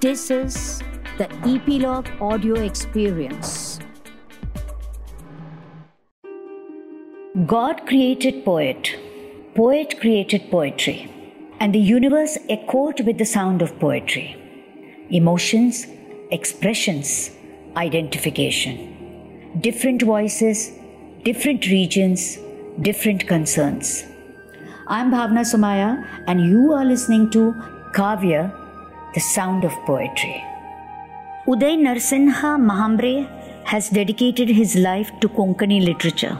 This is the Epilogue Audio Experience. God created poet, poet created poetry, and the universe echoed with the sound of poetry. Emotions, expressions, identification. Different voices, different regions, different concerns. I'm Bhavna Sumaya, and you are listening to Kavya, the sound of poetry. Uday Narsinha Mahambre has dedicated his life to Konkani literature.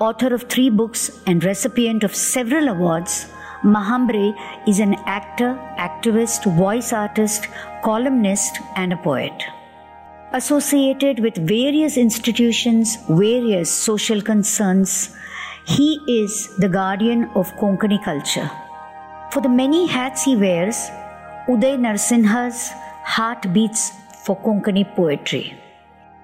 Author of three books and recipient of several awards, Mahambre is an actor, activist, voice artist, columnist, and a poet. Associated with various institutions, various social concerns, he is the guardian of Konkani culture. For the many hats he wears, Uday Narsinha's heart beats for Konkani poetry.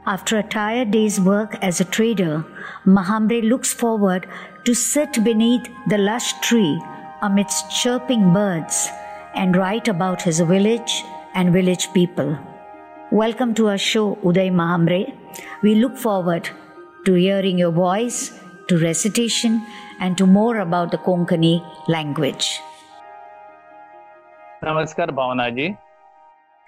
After a tired day's work as a trader, Mahambre looks forward to sit beneath the lush tree amidst chirping birds and write about his village and village people. Welcome to our show, Uday Mahambre. We look forward to hearing your voice, to recitation, and to more about the Konkani language. नमस्कार भावना जी।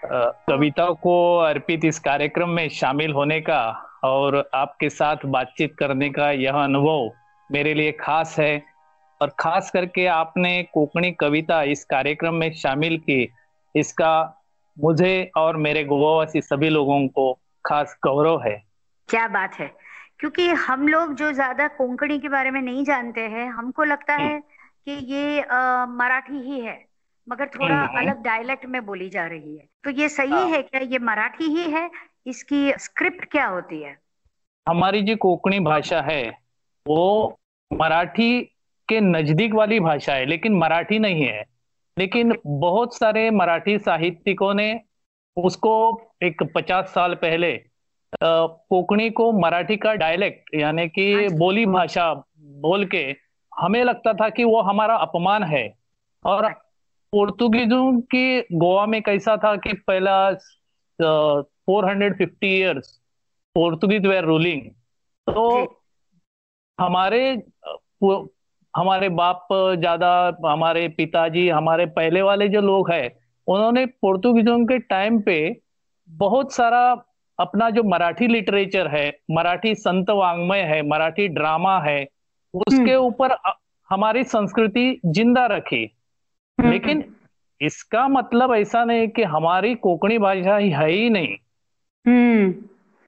कविता को अर्पित इस कार्यक्रम में शामिल होने का और आपके साथ बातचीत करने का यह अनुभव मेरे लिए खास है और खास करके आपने कोकणी कविता इस कार्यक्रम में शामिल की इसका मुझे और मेरे गोवावासी सभी लोगों को खास गौरव है। क्या बात है। क्योंकि हम लोग जो ज़्यादा कोंकणी के बारे में नहीं जानते हैं हमको लगता है कि ये मराठी ही है। मगर थोड़ा हम्म, हम्म। अलग डायलेक्ट में बोली जा रही है। तो ये सही हाँ। है क्या? ये मराठी ही है? इसकी स्क्रिप्ट क्या होती है? हमारी जो कोंकणी भाषा है वो मराठी के नज़दीक वाली भाषा है लेकिन मराठी नहीं है। लेकिन बहुत सारे मराठी साहित्यिकों ने उसको एक पचास साल पहले कोकणी को मराठी का डायलेक्ट यानी कि अच्छा। बोली भाषा बोल के हमें लगता था कि वो हमारा अपमान है। और पोर्तुगीजों की गोवा में कैसा था कि पहला four hundred fifty years Portuguese were ruling तो हमारे हमारे बाप ज़्यादा हमारे पिताजी हमारे पहले वाले जो लोग हैं उन्होंने पोर्तुगीजों के टाइम पे बहुत सारा अपना जो मराठी लिटरेचर है मराठी संत वांग्मय है मराठी ड्रामा है उसके हम्म। ऊपर हमारी संस्कृति ज़िंदा रखी। लेकिन इसका मतलब ऐसा नहीं कि हमारी कोकणी भाषा ही है ही नहीं।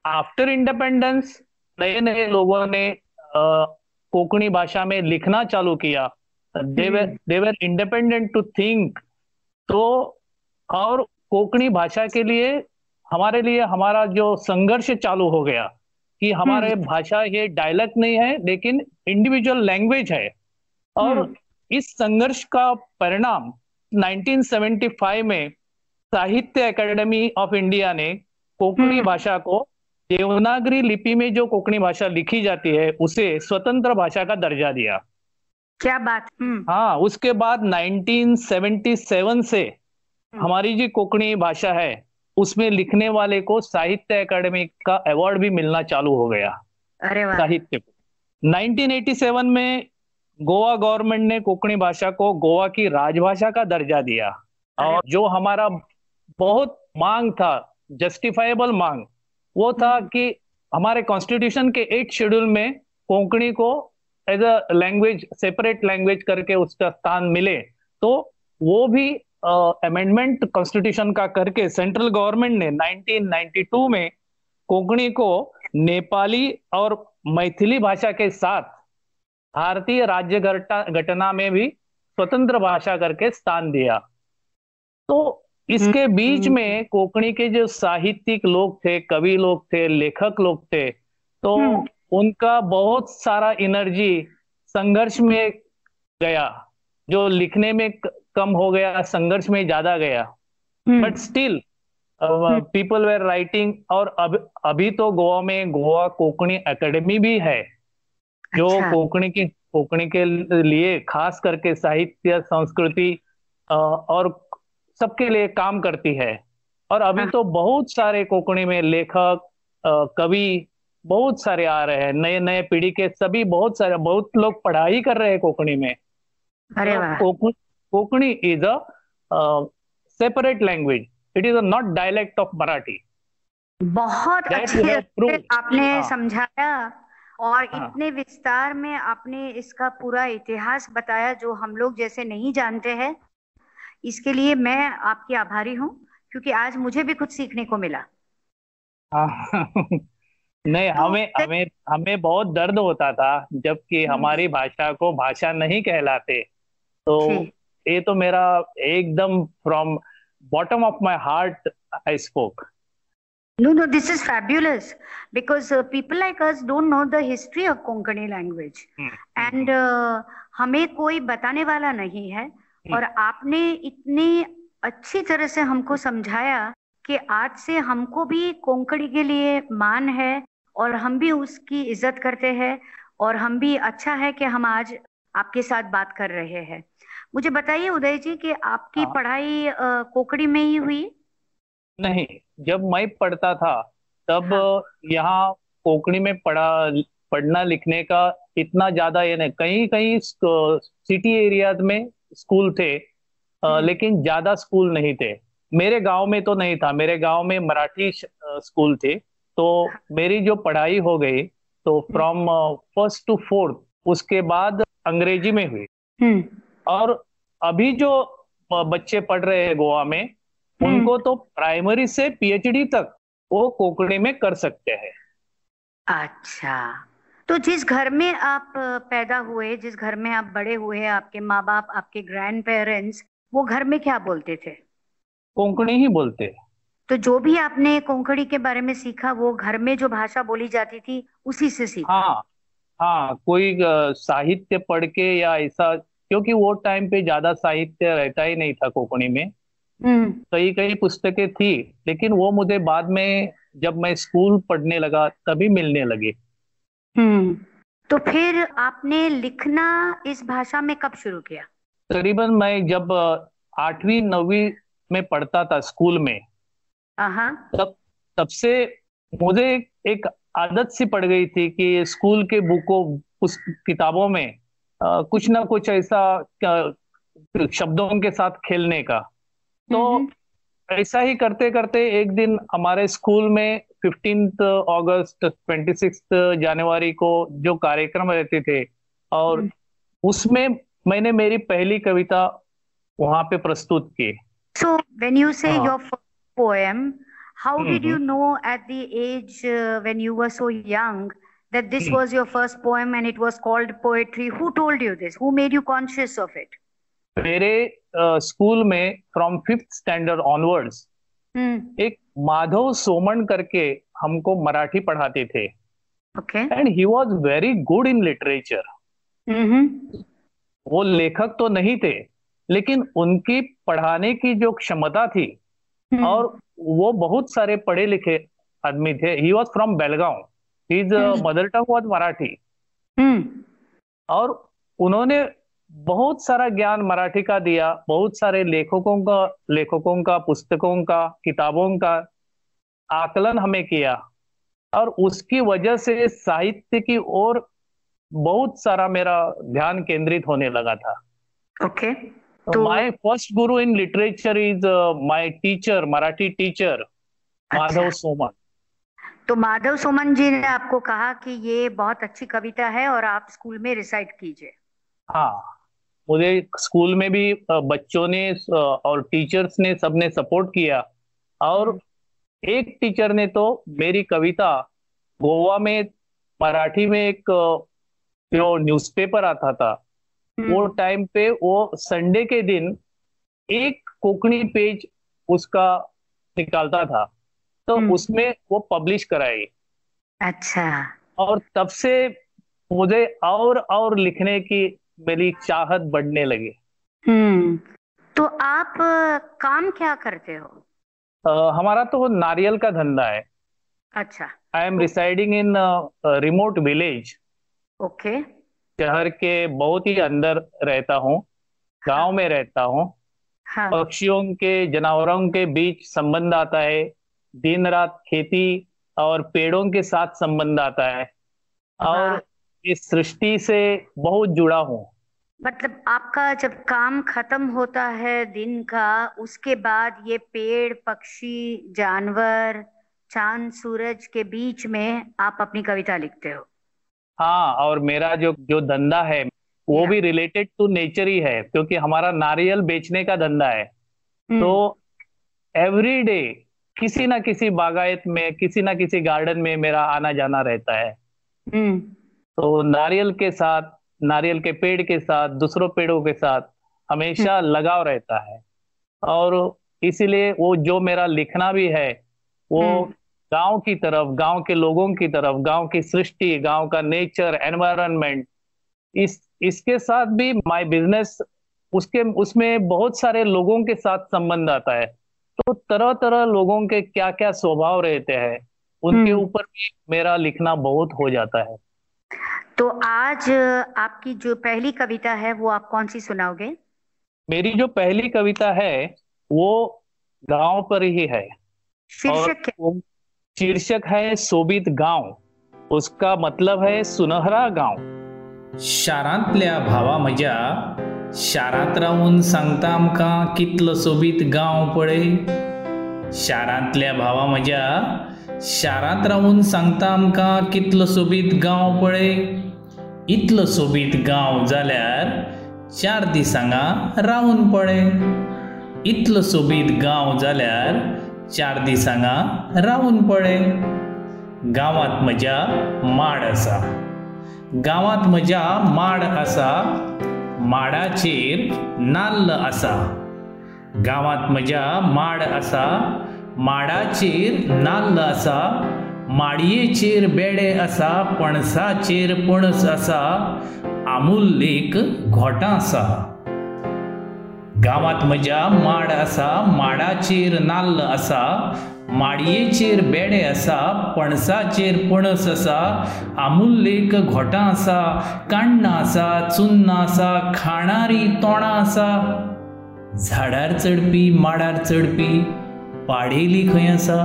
आफ्टर इंडिपेंडेंस नए नए लोगों ने कोकणी भाषा में लिखना चालू किया। देवर इंडिपेंडेंट टू थिंक तो और कोकणी भाषा के लिए हमारे लिए हमारा जो संघर्ष चालू हो गया कि हमारे हम्म। भाषा ये डायलेक्ट नहीं है लेकिन इंडिविजुअल लैंग्वेज है। और हम्म। इस संघर्ष का परिणाम 1975 में साहित्य एकेडमी ऑफ़ इंडिया ने कोंकणी हम्म। भाषा को देवनागरी लिपि में जो कोंकणी भाषा लिखी जाती है उसे स्वतंत्र भाषा का दर्जा दिया। क्या बात हाँ उसके बाद 1977 से हमारी जो कोंकणी भाषा है उसमें लिखने वाले को साहित्य अकादमी का अवार्ड भी मिलना चालू हो गया। अरे साहित्य को। 1987 में गोवा गवर्नमेंट ने कोंकणी भाषा को गोवा की राजभाषा का दर्जा दिया और जो हमारा बहुत मांग था जस्टिफाइबल मांग वो था हम्म। कि हमारे कॉन्स्टिट्यूशन के एट शेड्यूल में कोंकणी को as a language separate language करके उसका स्थान मिले तो वो भी अमेंडमेंट uh, कॉन्स्टिट्यूशन का करके सेंट्रल गवर्नमेंट ने 1992 में कोंकणी को नेपाली और मैथिली भाषा के साथ भारतीय राज्य घटना में भी स्वतंत्र भाषा करके स्थान दिया। तो इसके हम्म, बीच हम्म। में कोंकणी के जो साहित्यिक लोग थे कवि लोग थे लेखक लोग थे तो हम्म। उनका बहुत सारा एनर्जी संघर्ष में गया जो लिखने में कम हो गया संघर्ष में ज़्यादा गया। But still people were writing और अब अभी तो गोवा में गोवा कोंकणी एकेडमी भी है। जो अच्छा। कोंकणी की कोंकणी के लिए खास करके साहित्य संस्कृति और सबके लिए काम करती है। और अभी हाँ। तो बहुत सारे कोंकणी में लेखक कवि बहुत सारे आ रहे हैं। नए नए पीढ़ी के सभी बहुत सारे बहुत लोग पढ़ाई कर रहे हैं कोंकणी में। अरे तो वाह। Konkani is a separate language it is a not dialect of Marathi बहुत That अच्छे आपने हाँ। समझाया। और हाँ। इतने विस्तार में आपने इसका पूरा इतिहास बताया जो हम लोग जैसे नहीं जानते हैं। इसके लिए मैं आपकी आभारी हूँ क्योंकि आज मुझे भी कुछ सीखने को मिला। हाँ। नहीं तो हमें हमें हमें बहुत दर्द होता था जबकि हम्म। हमारी भाषा को भाषा नहीं कहलाते। तो ये तो मेरा एकदम from bottom of my heart I spoke No, no, this is fabulous. Because uh, people like us don't know the history of Konkani language. And हमें कोई बताने वाला नहीं है। और आपने इतनी अच्छी तरह से हमको समझाया कि आज से हमको भी कोंकणी के लिए मान है और हम भी उसकी इज़्ज़त करते हैं और हम भी अच्छा है कि हम आज आपके साथ बात कर रहे हैं। मुझे बताइए उदय जी कि आपकी हाँ। पढ़ाई कोंकणी में ही हुई? नहीं जब मैं पढ़ता था तब हाँ। यहाँ कोंकणी में पढ़ा पढ़ना लिखने का इतना ज़्यादा ये नहीं कहीं कहीं सिटी एरियाज़ में स्कूल थे हम्म। लेकिन ज़्यादा स्कूल नहीं थे मेरे गाँव में तो नहीं था मेरे गाँव में मराठी स्कूल थे तो मेरी जो पढ़ाई हो गई तो फ्रॉम फ़र्स्ट टू फोर्थ उसके बाद अंग्रेज़ी में हुई हम्म और अभी जो बच्चे पढ़ रहे हैं गोवा में। उनको तो प्राइमरी से पीएचडी तक वो कोंकणी में कर सकते हैं। अच्छा। तो जिस घर में आप पैदा हुए जिस घर में आप बड़े हुए आपके माँ बाप आपके ग्रैंड पेरेंट्स वो घर में क्या बोलते थे? कोंकणी ही बोलते। तो जो भी आपने कोंकणी के बारे में सीखा वो घर में जो भाषा बोली जाती थी उसी से सीखा? हाँ हाँ कोई साहित्य पढ़ के या ऐसा क्योंकि वो टाइम पे ज़्यादा साहित्य रहता ही नहीं था कोंकणी में। हम्म कई कई पुस्तकें थी लेकिन वो मुझे बाद में जब मैं स्कूल पढ़ने लगा तभी मिलने लगे। हम्म। तो फिर आपने लिखना इस भाषा में कब शुरू किया? करीबन मैं जब आठवीं नौवीं में पढ़ता था स्कूल में हाँ तब तब से मुझे एक, आदत सी पड़ गई थी कि स्कूल के बुकों उस किताबों में अ, कुछ ना कुछ ऐसा शब्दों के साथ खेलने का। तो ऐसा ही करते करते एक दिन हमारे स्कूल में fifteenth August twenty six January को जो कार्यक्रम रहते थे और उसमें मैंने मेरी पहली कविता वहाँ पे प्रस्तुत की। So when you say your poem how did you know at the age when you were so young that this was your first poem and it was called poetry who told you this who made you conscious of it मेरे school में from fifth standard onwards. एक माधव सोमन करके हमको मराठी पढ़ाते थे and he was very good in literature. वो लेखक तो नहीं थे लेकिन उनकी पढ़ाने की जो क्षमता थी Hmm. और वो बहुत सारे पढ़े लिखे आदमी थे he was from Belgaum his. Mother tongue was Marathi. और उन्होंने बहुत सारा ज्ञान मराठी का दिया बहुत सारे लेखकों का लेखकों का पुस्तकों का किताबों का आकलन हमें किया और उसकी वजह से साहित्य की ओर बहुत सारा मेरा ध्यान केंद्रित होने लगा था Okay. तो तो- my first guru in literature is my teacher Marathi teacher Madhav अच्छा। सोमन तो माधव सोमन जी ने आपको कहा कि ये बहुत अच्छी कविता है और आप स्कूल में रिसाइट कीजिए हाँ मुझे स्कूल में भी बच्चों ने और टीचर्स ने सबने सपोर्ट किया। और एक टीचर ने तो मेरी कविता गोवा में मराठी में एक जो न्यूज़पेपर आता था वो टाइम पे वो संडे के दिन एक कोंकणी पेज उसका निकालता था। तो हम्म। उसमें वो पब्लिश कराई। अच्छा। और तब से मुझे और और लिखने की मेरी चाहत बढ़ने लगी। हम्म। तो आप काम क्या करते हो? अ, हमारा तो नारियल का धंधा है। अच्छा। I am residing in remote village okay. शहर के बहुत ही अंदर रहता हूँ गाँव में रहता हूँ। हाँ। पक्षियों के जानवरों के बीच संबंध आता है। दिन रात खेती और पेड़ों के साथ संबंध आता है। और हाँ। इस सृष्टि से बहुत जुड़ा हूँ। मतलब आपका जब काम खत्म होता है दिन का उसके बाद ये पेड़ पक्षी जानवर चाँद सूरज के बीच में आप अपनी कविता लिखते हो। हाँ और मेरा जो जो धंधा है वो भी रिलेटेड टू नेचर ही है क्योंकि हमारा नारियल बेचने का धंधा है। हम्म। तो एवरी डे किसी ना किसी बागायत में किसी ना किसी गार्डन में मेरा आना जाना रहता है। हम्म। तो नारियल के साथ नारियल के पेड़ के साथ दूसरों पेड़ों के साथ हमेशा हम्म। लगाव रहता है और इसीलिए वो जो मेरा लिखना भी है वो हम्म। गाँव की तरफ़ गाँव के लोगों की तरफ़ गाँव की सृष्टि गाँव का नेचर एनवायरनमेंट इस इसके साथ भी माय बिज़नेस उसके उसमें बहुत सारे लोगों के साथ संबंध आता है तो तरह तरह लोगों के क्या क्या स्वभाव रहते हैं उनके हम्म। ऊपर भी मेरा लिखना बहुत हो जाता है तो आज आपकी जो पहली कविता है वो आप कौन सी सुनाओगे? मेरी जो पहली कविता है वो गाँव पर ही है। शीर्षक शीर्षक है सोबित गाँव। उसका मतलब है सुनहरा गाँव। शारांतल्या भावा म्हज्या शारांत रावून सांगता आमकां कितलो सोबीत गाँव पळय शारांतल्या भावा म्हज्या शारांत रावून सांगता आमकां कितलो सोबीत गाँव पळय इतलो सोबीत गांव जाल्यार चार दिसांगा रावून पळय इतलो सोबीत गांव जाल्यार चार दिसांगा रावून पळय गांवांत म्हज्या माड आसा गांवांत म्हज्या माड आसा माडाचेर नाल्ल आसा गांवांत म्हज्या माड आसा माडाचेर नाल्ल आसा माडयेचेर बेडे आसा पणसाचेर पणस आसा लेक घोटां आसा गांवांत म्हज्या माड आसा माडाचेर नाल्ल आसा माडयेचेर बेडे आसा पणसाचेर पणस आसा लेक घोटां आसा काण्णां आसा चुन्नां आसा खाणारी तोणां आसा झाडार चडपी माडार चडपी पाडेली खंय आसा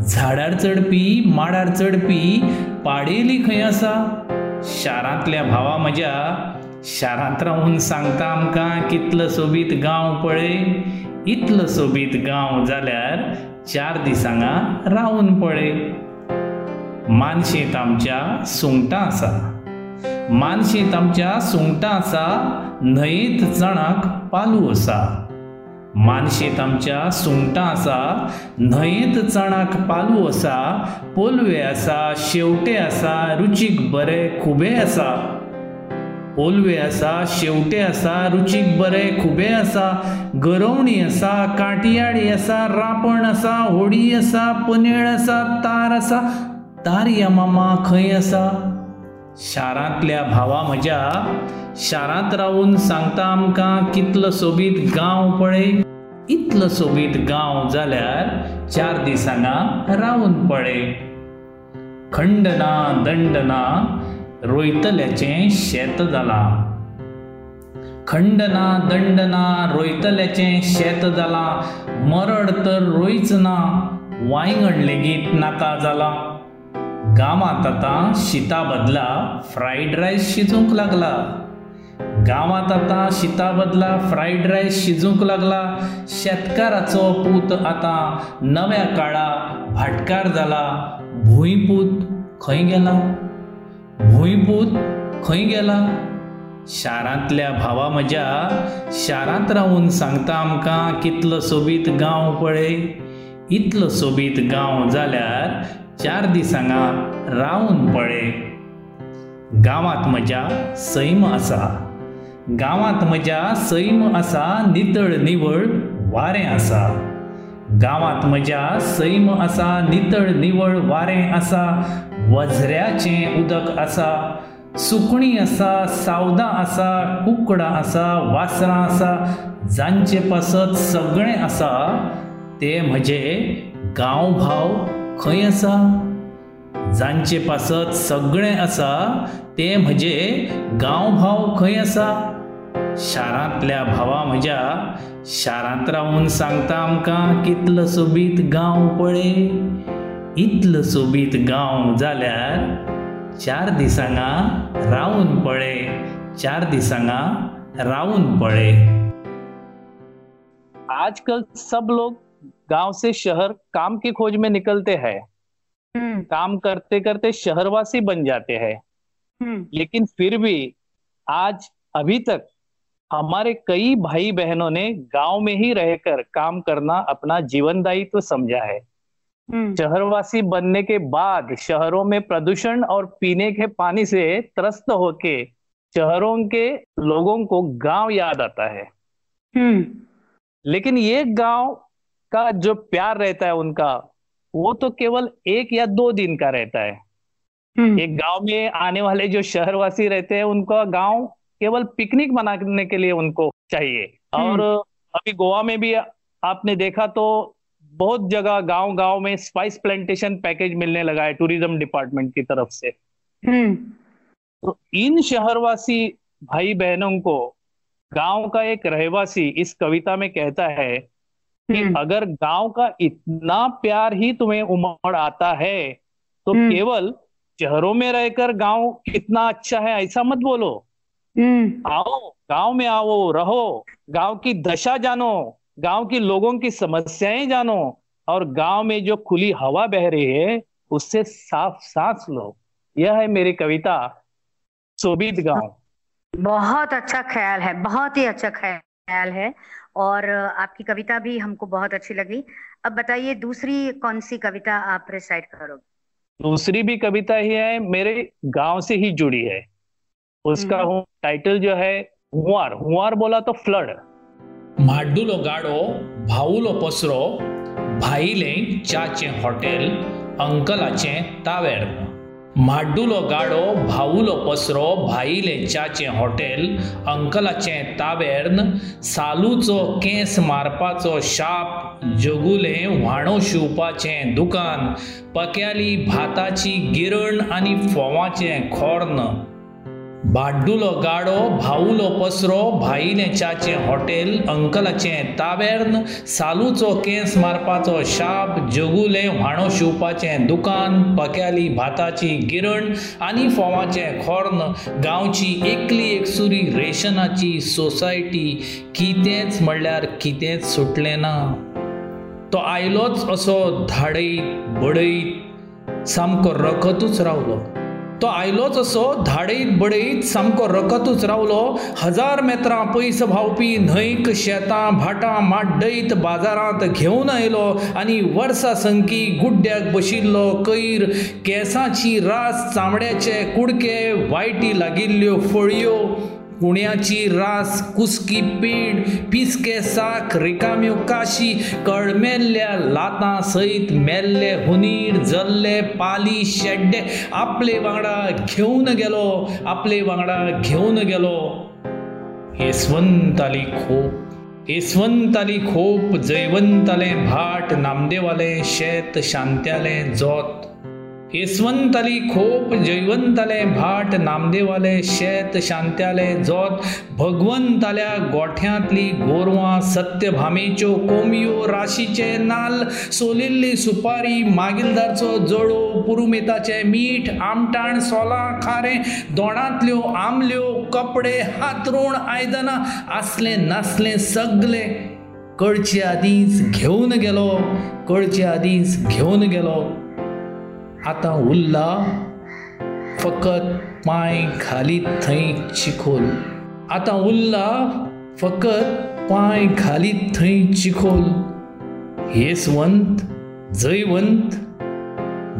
झाडार चडपी माडार चडपी पाडेली खंय आसा शारांतल्या भावा म्हज्या शारांत रावून सांगता आमकां कितलो सोबीत गांव पळय इतलो सोबीत गांव जाल्यार चार दिसांगा रावून पळय मानशेंत आमच्या सुंगटां आसा मानशेंत आमच्या सुंगटां आसा न्हंयेंत चणाक पालू आसा मानशेंत आमच्या सुंगटां आसा न्हंयेंत चणाक पालू आसा पोलवे आसा शेवटे आसा रुचीक बरें खुबे आसा ओलवे आसा शेवटे आसा रुचीक बरें खुबे आसा गरवणी आसा काटियाडी आसा रापण आसा होडी आसा पनेळ आसा तार आसा तारया मामा खंय आसा शारांतल्या भावा म्हज्या शारांत रावून सांगता आमकां कितलो सोबीत गांव पळय इतलो सोबीत गांव जाल्यार चार दिसांना रावून पळय खंड ना दंड ना रोयतल्याचें शेत जालां. खंड ना दंड ना रोयतल्याचें शेत जालां. मरड तर रोयच ना वांयगण लेगीत नाका जाला. गांवांत आतां शिता बदला फ्रायड रायस शिजूंक लागला. गांवांत आतां शिता बदला फ्रायड रायस शिजूंक लागला. शेतकाराचो पूत आतां नव्या काळा भाटकार जाला भुंयपूत खंय गेला. भुंयपूत खंय गेला. शारांतल्या भावा म्हज्या शारांत रावून सांगता आमकां कितलो सोबीत गांव पळय इतलो सोबीत गांव जाल्यार चार दिसांगा रावून पळय गांवांत म्हज्या सैम आसा गांवांत म्हज्या सैम आसा नितळ निवळ वारें आसा गांवांत म्हज्या सैम आसा नितळ निवळ वारें आसा वजऱ्याचें उदक आसा सुकणीं आसा सावदां आसा कुकडां आसा वासरां आसा जांचे पासत सगळें आसा ते म्हजे गांवभाव खंय आसा जांचे पासत सगळें आसा ते म्हजे गांव भाव खंय आसा शारांतल्या भावा म्हज्या शारांत रावून सांगता आमकां कितलो सोबीत गांव पळय इतलो सोबीत गांव जाल्यार चार दिसांगा रावून पळय चार दिसांगा रावून पळय आजकल सब लोग गाँव से शहर काम की खोज में निकलते हैं। हम्म। काम करते करते शहरवासी बन जाते हैं। हम्म। लेकिन फिर भी आज अभी तक हमारे कई भाई बहनों ने गाँव में ही रहकर काम करना अपना जीवन दायित्व समझा है। हम्म। शहरवासी बनने के बाद शहरों में प्रदूषण और पीने के पानी से त्रस्त होके शहरों के लोगों को गाँव याद आता है। लेकिन ये गाँव का जो प्यार रहता है उनका वो तो केवल एक या दो दिन का रहता है। हम्म। एक गाँव में आने वाले जो शहरवासी रहते हैं उनका गाँव केवल पिकनिक मनाने के लिए उनको चाहिए। और अभी गोवा में भी आपने देखा तो बहुत जगह गाँव गाँव में स्पाइस प्लांटेशन पैकेज मिलने लगा है टूरिज़्म डिपार्टमेंट की तरफ़ से। हम्म। तो इन शहरवासी भाई बहनों को गाँव का एक रहवासी इस कविता में कहता है कि हम्म। अगर गाँव का इतना प्यार ही तुम्हें उमड़ आता है तो हम्म। केवल शहरों में रहकर गाँव कितना अच्छा है ऐसा मत बोलो। हम्म। आओ गाँव में आओ रहो गाँव की दशा जानो गाँव के लोगों की समस्याएँ जानो और गाँव में जो खुली हवा बह रही है उससे साफ़ सांस लो। यह है मेरी कविता सोबीत गाँव। बहुत अच्छा ख्याल है बहुत ही अच्छा ख्याल है। और आपकी कविता भी हमको बहुत अच्छी लगी। अब बताइए दूसरी कौन सी कविता आप रिसाइट करोगे? दूसरी भी कविता ही है मेरे गाँव से ही जुड़ी है। उसका हम्म। टाइटल जो है हुआर। हुआर बोला तो फ्लड। म्हाड्डुलो गाडो भावुलो पसरो भाईलें च्याचें हॉटेल अंकलाचें तावेर्न माड्डुलो गाडो भावुलो पसरो भाईले च्याचें हॉटेल अंकलाचें तावेर्न सालूचो केंस मारपाचो शाप जगुलें व्हाणो शिवपाचें दुकान पक्याली भाताची गिरण आनी फोवाचें खोर्न. भाड्डुलो गाडो भावुलो पसरो भाईलें च्याचें हॉटेल अंकलाचें तावेर्न सालूचो केंस मारपाचो शाप जगुलें व्हाणो शिवपाचें दुकान पक्याली भाताची गिरण आनी फोवाचें खोर्न गांवची एकली एकसुरी रेशनाची सोसायटी कितेंच म्हणल्यार कितेंच सुटलें ना. तो आयलोच असो धाडयत बडयत सामको रखतूच रावलो. तो आयलोच असो धाडयत बडयत सामको रकतूच रावलो हजार मेत्रां पयस व्हांवपी न्हंयक शेतां भाटां माड्डयत बाजारांत घेवन आयलो आनी वर्सां संकी गुड्ड्याक बशिल्लो कयर केंसाची रास चामड्याचे कुडके वायटी लागिल्ल्यो फळयो. कुण्याची रास कुसकी पीड पिसके साख रिकाम्यो काशी कळमेल्ल्या लातां सयत मेल्ले हुनीर जल्ले पाली शेड्डे. आपले वांगडा घेवन गेलो आपले वांगडा घेवन गेलो. येसवंताली खोप येसवंताली खोप जयवंतालें भाट नामदेवालें शेत शांत्यालें जोत. येसवंतली खोप जयवंतालें भाट नामदेवाले शेत शांत्याले जोत भगवंताल्या गोठ्यांतली गोरवां सत्यभामेच्यो कोंबयो राशीचे नाल सोलिल्ली सुपारी मागिलदारचो जळो पुरुमेताचें मीठ आमटाण सोलां खारें दोणांतल्यो आमल्यो कपडे हातरूण आयदनां आसलें नासलें सगलें कळचे आदींच घेवन गेलो कळचे आदींच घेवन गेलो. आतां उल्ला फकत पांय खाली थंय चिखोल. आतां उल्ला फकत पांय खाली थंय चिखोल. येसवंत जयवंत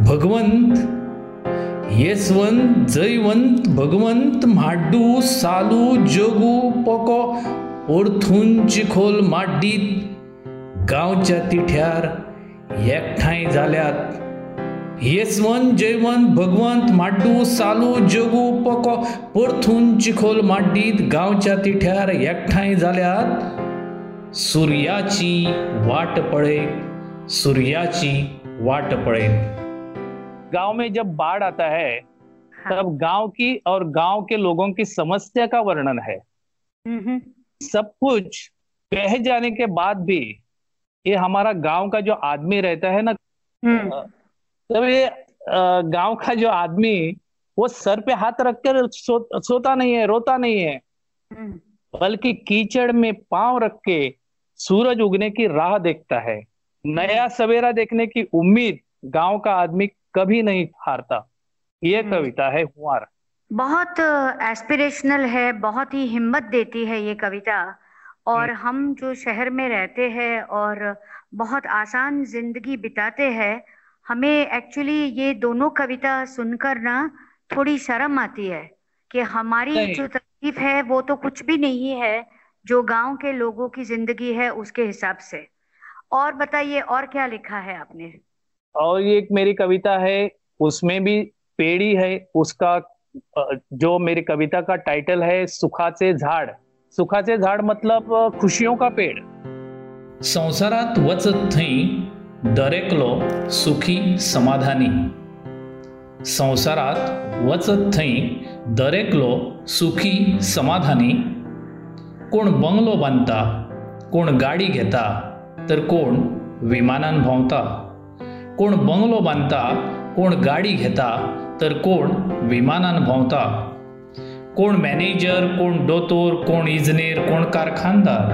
भगवंत. येसवंत जयवंत भगवंत म्हाड्डू सालू जगू पोको ओरथून चिखोल माड्डीत गांवच्या तिठ्यार एकठांय जाल्यात येसवंत जयवंत भगवंत माड्डू सालू जगू पको परतून चिखोल माड्डीत गांवच्या तिठ्यार एकठांय जाल्यात सुर्याची वाट पळयत सुर्याची वाट पळयत गाँव में जब बाढ़ आता है तब गाँव की और गाँव के लोगों की समस्या का वर्णन है। हम्म सब कुछ बह जाने के बाद भी ये हमारा गाँव का जो आदमी रहता है ना हम्म। तब ये गाँव का जो आदमी वो सर पे हाथ रखकर सो, सोता नहीं है रोता नहीं है। हम्म। बल्कि कीचड़ में पाँव रख के सूरज उगने की राह देखता है। नया सवेरा देखने की उम्मीद गाँव का आदमी कभी नहीं हारता। ये हम्म। कविता है हुआर बहुत एस्पिरेशनल है बहुत ही हिम्मत देती है ये कविता। और हम जो शहर में रहते हैं और बहुत आसान ज़िंदगी बिताते हैं हमें एक्चुअली ये दोनों कविता सुनकर ना थोड़ी शर्म आती है कि हमारी जो तकलीफ़ है वो तो कुछ भी नहीं है जो गाँव के लोगों की ज़िंदगी है उसके हिसाब से। और बताइए और क्या लिखा है आपने? और ये एक मेरी कविता है उसमें भी पेड़ी है उसका जो मेरी कविता का टाइटल है सुखाचे झाड। सुखाचे झाड मतलब खुशियों का पेड़। संवसारात वचत थंय दरेकलो सुखी समाधानी संवसारात वचत थंय दरेकलो सुखी समाधानी कोण बंगलो बांदता कोण गाडी घेता तर कोण विमानान भोंवता कोण बंगलो बांदता कोण गाडी घेता तर कोण विमानान भोंवता कोण मॅनेजर कोण दोतोर कोण इजनेर कोण कारखानदार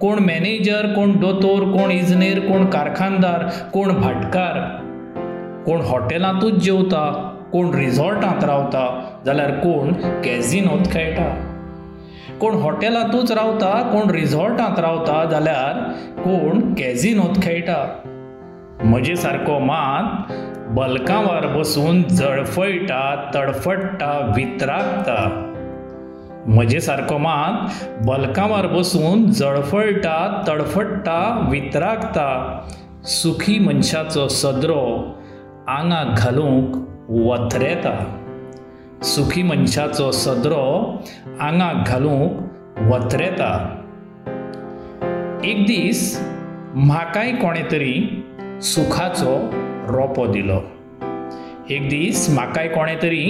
कोण मॅनेजर कोण दोतोर कोण इजनेर कोण कारखानदार कोण भाटकार कोण हॉटेलांतूच जेवता कोण रिझॉर्टांत रावता जाल्यार कोण कॅझिनोत खेळटा. कोण हॉटेलांतूच रावता कोण रिझॉर्टांत रावता जाल्यार कोण कॅझिनोत खेळटा. म्हजे सारको मात बलकांवार बसून जळफळटा तडफडटा वितरागता. म्हजे सारको मात बलकांवार बसून जळफळटा तडफडटा वितरागता सुखी मनशाचो सदरो आंगाक घालूंक वथरेता सुखी मनशाचो सदरो आंगाक घालूंक वथरेता एक दीस म्हाकाय कोणे तरी सुखाचो रोपो दिलो. एक दीस म्हाकाय कोणे तरी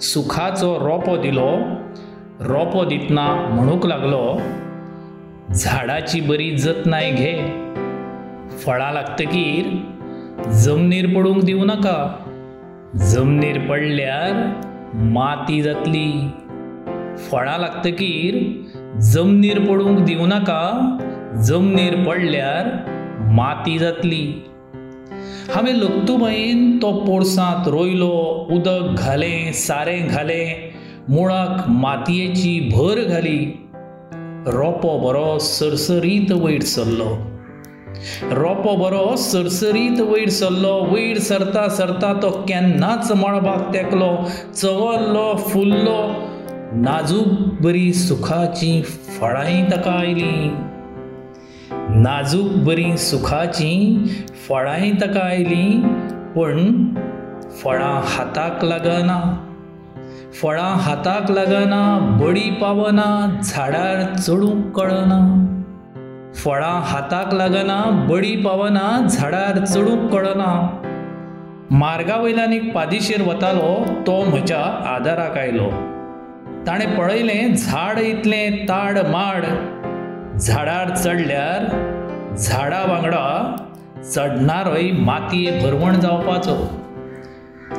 सुखाचो रोपो दिलो रोपो दितना म्हणूंक लागलो झाडाची बरी जतनाय घे. फळां लागतकीर जमनीर पडूंक दिवं नाका. जमनीर पडल्यार माती जातली. फळां लागतकीर जमनीर पडूंक दिवं नाका. जमनीर पडल्यार माती जातली. हांवें लक्तुबाईन तो पोरसांत रोयलो उदक घालें सारें घालें. मुळाक मातयेची भर घाली रोपो बरो सरसरीत वयर सरलो. रोपो बरो सरसरीत वयर सरलो वयर सरता सरता तो केन्नाच मळबाक तेकलो चवल्लो फुल्लो नाजूक बरी सुखाची फळांय ताका आयली. नाजूक बरी सुखाची फळांय ताका आयली पण फळां हाताक लागना. फळां हाताक लागना बडी पावना झाडार चडूंक कळना. फळां हाताक लागना बडी पावना झाडार चडूंक कळना. मार्गा वयल्यान एक पादेशेर वतालो तो म्हज्या आदाराक आयलो. ताणें पळयलें झाड इतलें ताड माड. झाडार चडल्यार झाडा वांगडा चडणारोय मातये भरवण जावपाचो.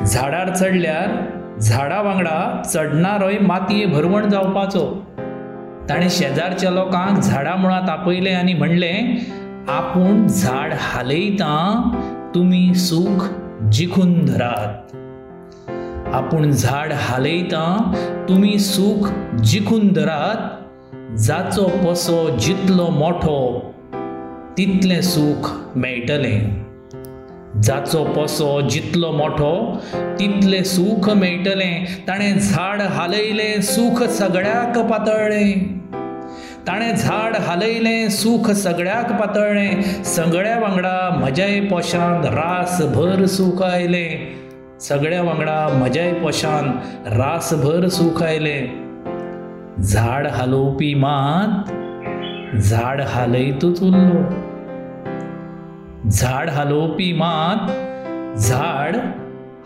झाडार चडल्यार झाडा वांगडा चडणारोय मातये भरवण जावपाचो. ताणें शेजारच्या लोकांक झाडां मुळांत आपयलें आनी म्हणलें आपूण झाड हालयता तुमी सूख जिखून धरात. आपूण झाड हालयता तुमी सूख जिखून धरात. जाचो पसो जितलो मोठो तितलें सूख मेळटलें. जाचो पसो जितलो मोठो तितलें सूख मेळटलें ताणें झाड हालयलें सूख सगळ्याक पातळ्ळें ताणें झाड हालयलें सूख सगळ्याक पातळ्ळें सगळ्या वांगडा म्हज्याय पोशांत रासभर सूख आयलें सगळ्या वांगडा म्हज्याय पोशांत रासभर सूख आयलें झाड हालोवपी मात झाड हालयतूच उरलो. झाड हालोवपी मात झाड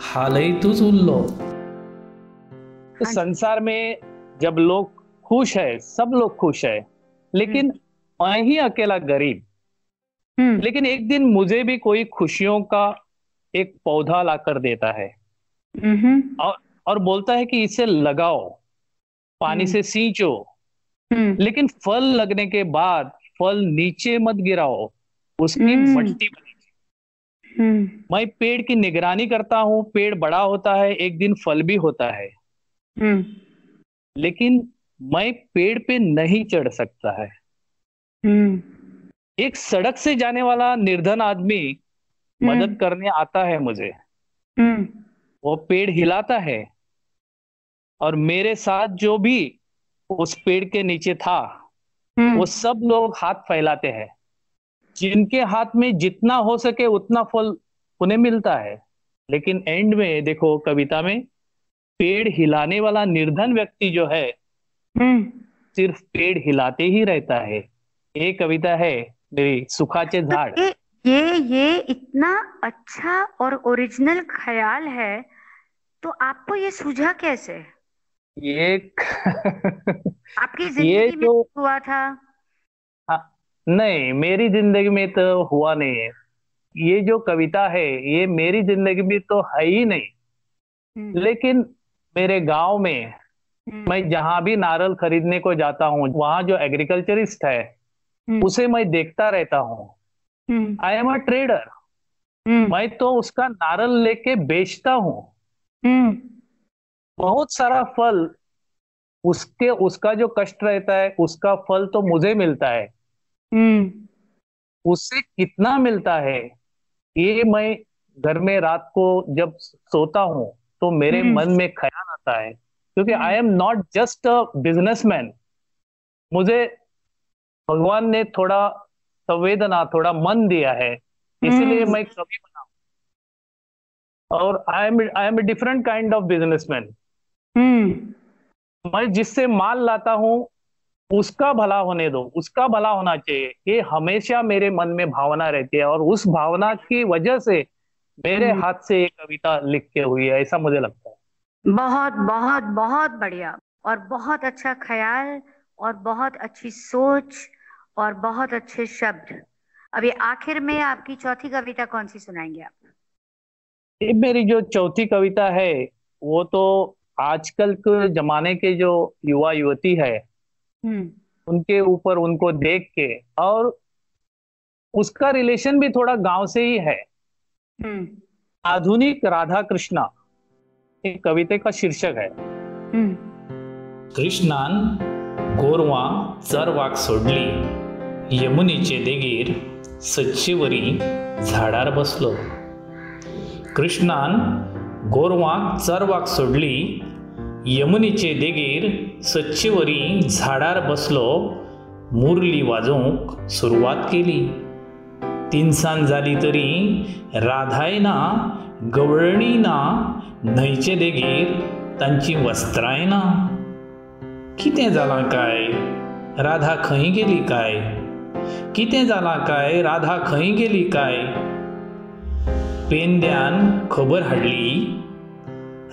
हालयतूच उरलो तो संसार में जब लोग खुश है सब लोग खुश है लेकिन मैं ही अकेला गरीब. हम्म. लेकिन एक दिन मुझे भी कोई खुशियों का एक पौधा लाकर देता है. हम्म. और और बोलता है कि इसे लगाओ पानी हम्म। से सींचो. हम्म. लेकिन फल लगने के बाद फल नीचे मत गिराओ. उसकी हम्म। मट्टी बनी हम्म। मैं पेड़ की निगरानी करता हूँ पेड़ बड़ा होता है एक दिन फल भी होता है। हम्म। लेकिन मैं पेड़ पे नहीं चढ़ सकता है। एक सड़क से जाने वाला निर्धन आदमी मदद करने आता है मुझे। वो पेड़ हिलाता है और मेरे साथ जो भी उस पेड़ के नीचे था वो सब लोग हाथ फैलाते हैं। जिनके हाथ में जितना हो सके उतना फल उन्हें मिलता है। लेकिन एंड में देखो कविता में पेड़ हिलाने वाला निर्धन व्यक्ति जो है हम्म। सिर्फ़ पेड़ हिलाते ही रहता है। ये कविता है मेरी सुखाचे तो झाड़। ये ये ये इतना अच्छा और ओरिजिनल ख्याल है तो आपको ये सूझा कैसे? ये आपकी ज़िंदगी में हुआ था। नहीं मेरी ज़िंदगी में तो हुआ नहीं है। ये जो कविता है ये मेरी ज़िंदगी में तो है ही नहीं। हम्म, लेकिन मेरे गाँव में हम्म, मैं जहाँ भी नारल खरीदने को जाता हूँ वहाँ जो एग्रीकल्चरिस्ट है हम्म, उसे मैं देखता रहता हूँ। आई एम अ ट्रेडर मैं तो उसका नारल लेके बेचता हूँ। बहुत सारा फल उसके उसका जो कष्ट रहता है उसका फल तो मुझे मिलता है। उससे कितना मिलता है ये मैं घर में रात को जब सोता हूँ तो मेरे हम्म। मन में ख्याल आता है क्योंकि हम्म। I am not just a businessman मुझे भगवान ने थोड़ा संवेदना थोड़ा मन दिया है इसीलिए हम्म। मैं कभी बना और I am I am a different kind of businessman hmm, मैं जिससे माल लाता हूँ उसका भला होने दो उसका भला होना चाहिए ये हमेशा मेरे मन में भावना रहती है और उस भावना की वजह से मेरे हम्म। हाथ से ये कविता लिख के हुई है ऐसा मुझे लगता है। बहुत बहुत बहुत बढ़िया और बहुत अच्छा ख्याल और बहुत अच्छी सोच और बहुत अच्छे शब्द। अभी आखिर में आपकी चौथी कविता कौन सी सुनाएँगे आप? ये मेरी जो चौथी कविता है वो तो आजकल के जमाने के जो युवा युवती है उनके ऊपर उनको देख के और उसका रिलेशन भी थोड़ा गाँव से ही है। हम्म। आधुनिक राधा कृष्णा एक कविते का शीर्षक है। हम्म। कृष्णान गोरवां चरवाक सोडली यमुनेचे देगेर सच्चेवरी झाडार बसलो। कृष्णान गोरवांक चरवाक सोडली यमुनेचे देगेर सच्चेवरी झाडार बसलो मुरली वाजोवंक सुरवात केली. तिनसान जाली तरी राधाय ना गवळणी ना न्हंयचे देगेर तांची वस्त्राय ना कितें जालां काय? राधा खंय गेली काय? कितें जालां काय? राधा खंय गेली काय? पेंद्यान खबर हाडली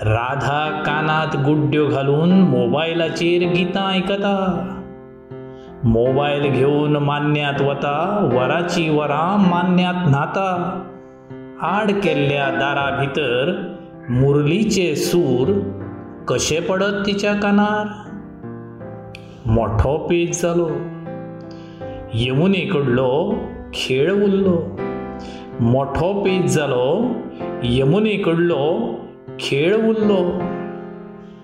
राधा कानात गुड्ड्यो घालून मोबायलाचेर गितां आयकता मोबायल घेवन मान्यांत वता वराची वरां मान्यांत न्हाता. आड केल्ल्या दारा भितर मुरलीचे सूर कशे पडत तिच्या कानार? मोठो पेज जालो यमुनेकडलो खेळ उरलो. मोठो पेज जालो यमुनेकडलो खेळ उरलो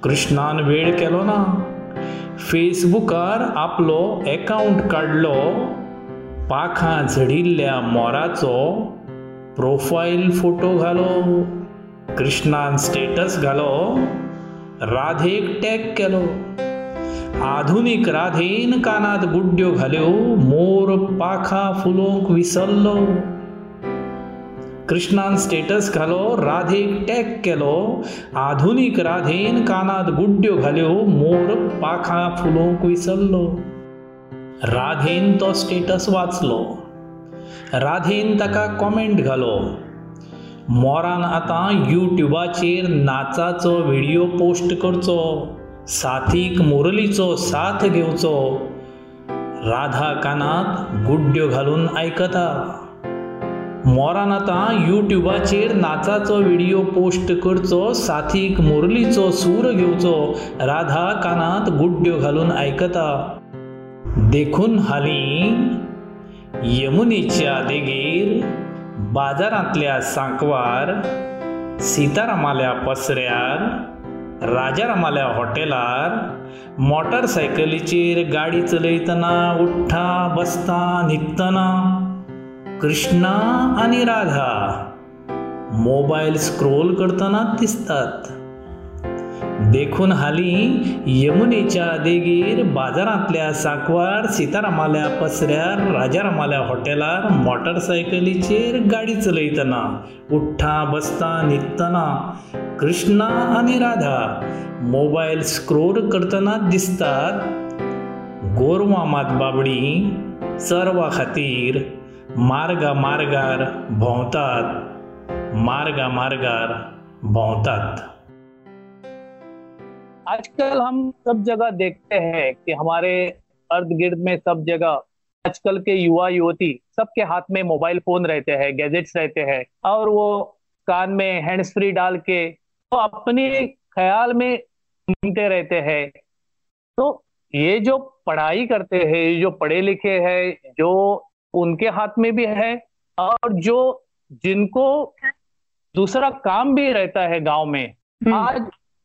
कृष्णान वेळ केलो ना. फेसबुकार आपलो अकाउंट काडलो पाखां झडिल्ल्या मोराचो प्रोफायल फोटो घालो. कृष्णान स्टेटस घालो. राधेक टॅग केलो. आधुनीक राधेन कानात गुड्ड्यो घाल्यो. मोर पाखा फुलोवंक विसरलो. कृष्णान स्टेटस घालो राधेक टॅग केलो आधुनीक राधेन कानात गुड्ड्यो घाल्यो मोर पाखां फुलोवंक विसरलो. राधेन तो स्टेटस वाचलो. राधेन ताका कॉमेंट घालो. मोरान आतां युट्यूबाचेर नाचाचो व्हिडियो पोस्ट करचो साथीक मुरलीचो साथ घेवचो. राधा कानात गुड्ड्यो घालून आयकता मोरान आतां युट्यूबाचेर नाचाचो व्हिडियो पोस्ट करचो साथीक मुरलीचो सूर घेवचो राधा कानांत गुड्ड्यो घालून आयकता देखून हालीं यमुनेच्या देगेर बाजारांतल्या सांकवार सीतारामाल्या पसऱ्यार राजारामाल्या हॉटेलार मोटरसायकलीचेर गाडी चलयतना उठ्ठा बसता न्हिदतना कृष्णा आनी राधा मोबायल स्क्रोल करताना दिसतात. देखून हालीं यमुनेच्या देगेर बाजारांतल्या साकवार सीतारामाल्या पसऱ्यार राजारामाल्या हॉटेलार मोटरसायकलीचेर गाडी चलयतना उठ्ठा बसता न्हिदतना कृष्णा आनी राधा मोबायल स्क्रोल करतना दिसतात. गोरवां मात बाबडी चरवा खातीर मार्गा मार्गार भोंवतात मार्गा मार्गार भोंवतात आजकल हम सब जगह देखते हैं कि हमारे अर्ध गिर्द में सब जगह, आजकल के युवा युवती सबके हाथ में मोबाइल फ़ोन रहते हैं, गैजेट्स रहते हैं, और वो कान में हैंड्स फ्री डाल के तो अपने ख्याल में सुनते रहते हैं। तो ये जो पढ़ाई करते हैं, ये जो पढ़े लिखे हैं, जो उनके हाथ में भी है और जो जिनको दूसरा काम भी रहता है गाँव में हम्म। आज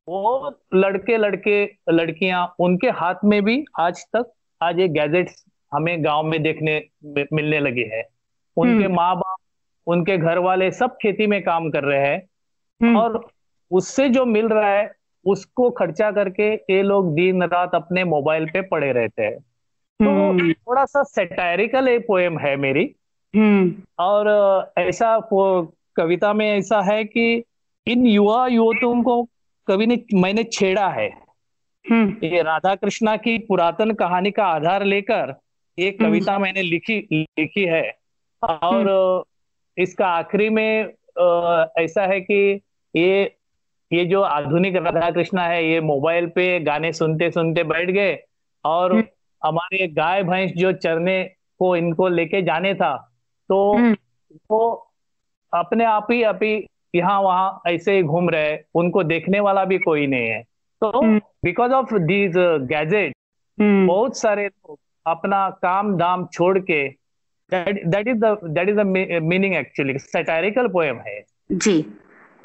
वो लड़के लड़के लड़कियाँ उनके हाथ में भी आज तक आज ये गैजेट्स हमें गाँव में देखने मिलने लगे हैं उनके हम्म। माँ बाप उनके घर वाले सब खेती में काम कर रहे हैं हम्म, और उससे जो मिल रहा है उसको खर्चा करके ये लोग दिन रात अपने मोबाइल पे पड़े रहते हैं तो हम्म, थोड़ा सा सेटायरिकल एक पोएम है मेरी। हम्म, और ऐसा कविता में ऐसा है कि इन युवा युवतों को कवि ने मैंने छेड़ा है। हम्म, ये राधा कृष्णा की पुरातन कहानी का आधार लेकर ये कविता मैंने लिखी लिखी है। और इसका आखिरी में ऐसा है कि ये ये जो आधुनिक राधा कृष्णा है ये मोबाइल पे गाने सुनते सुनते बैठ गए और हम्म। हमारे गाय भैंस जो चरने को इनको लेके जाने था तो हम्म, वो अपने आप ही ही यहाँ वहाँ ऐसे ही घूम रहे उनको देखने वाला भी कोई नहीं है। तो। बिकॉज़ ऑफ़ दीज गैजेट बहुत सारे लोग अपना काम धाम छोड़ के that is the that is the meaning actually satirical poem है। जी।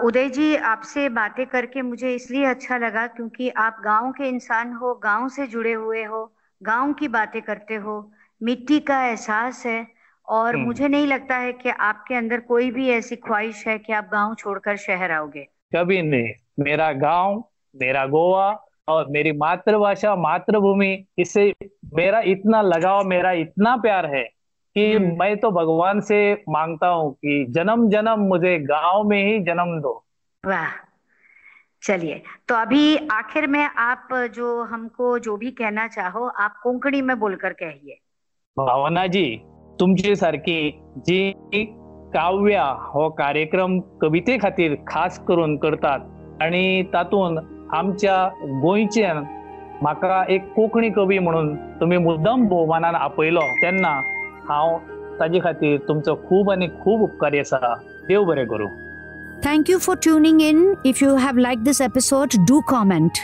उदय जी आपसे बातें करके मुझे इसलिए अच्छा लगा क्योंकि आप गाँव के इंसान हो गाँव से जुड़े हुए हो गाँव की बातें करते हो मिट्टी का एहसास है और हम्म। मुझे नहीं लगता है कि आपके अंदर कोई भी ऐसी ख्वाहिश है कि आप गाँव छोड़कर शहर आओगे कभी नहीं मेरा गाँव मेरा गोवा और मेरी मातृभाषा मातृभूमि इससे मेरा इतना लगाव मेरा इतना प्यार है कि हम्म। मैं तो भगवान से माँगता हूँ कि जन्म जन्म मुझे गाँव में ही जन्म दो वाह चलिए तो अभी आखिर में आप जो हमको जो भी कहना चाहो आप कोंकणी में बोलकर कहिए। भावनाजी तुमचे सारखी जी काव्या हो कार्यक्रम कविते खातीर खास करून करतात आणि तातून आमच्या गोंयच्यान म्हाका एक कोंकणी कवी म्हणून तुम्ही मुद्दम भोवमानान आपयलो तेन्ना हांव ताजे खातीर तुमचो खूब आनी खूब उपकारी आसा. देव बरें करूं. Thank you for tuning in. If you have liked this episode, do comment.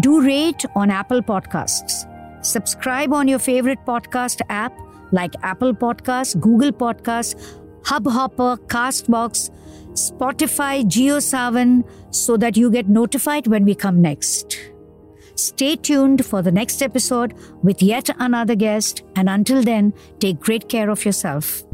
Do rate on Apple Podcasts. Subscribe on your favorite podcast app like Apple Podcasts, Google Podcasts, Hubhopper, Castbox, Spotify, GeoSavan, so that you get notified when we come next. Stay tuned for the next episode with yet another guest, and until then, take great care of yourself.